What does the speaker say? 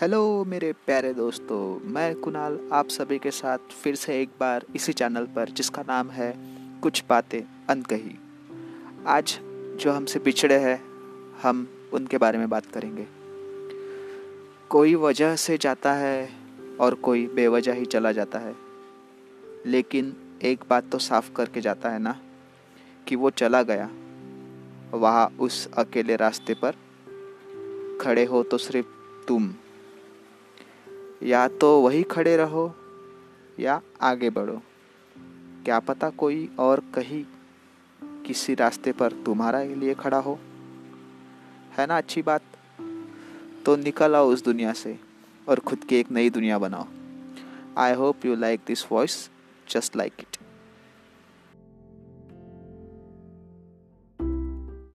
Hello मेरे प्यारे दोस्तों, मैं कुणाल, आप सभी के साथ फिर से एक बार इसी चैनल पर, जिसका नाम है कुछ बातें अनकही। आज जो हमसे पिछड़े हैं, हम उनके बारे में बात करेंगे। कोई वजह से जाता है और कोई बेवजह ही चला जाता है। लेकिन एक बात तो साफ़ करके जाता है ना, कि वो चला गया। वहाँ उस अकेले रास्ते पर खड़े हो तो सिर्फ़ तुम। या तो वही खड़े रहो या आगे बढ़ो। क्या पता कोई और कहीं किसी रास्ते पर तुम्हारा लिए खड़ा हो। है ना, अच्छी बात? तो निकल आओ उस दुनिया से और खुद की एक नई दुनिया बनाओ। I hope you like this voice just like it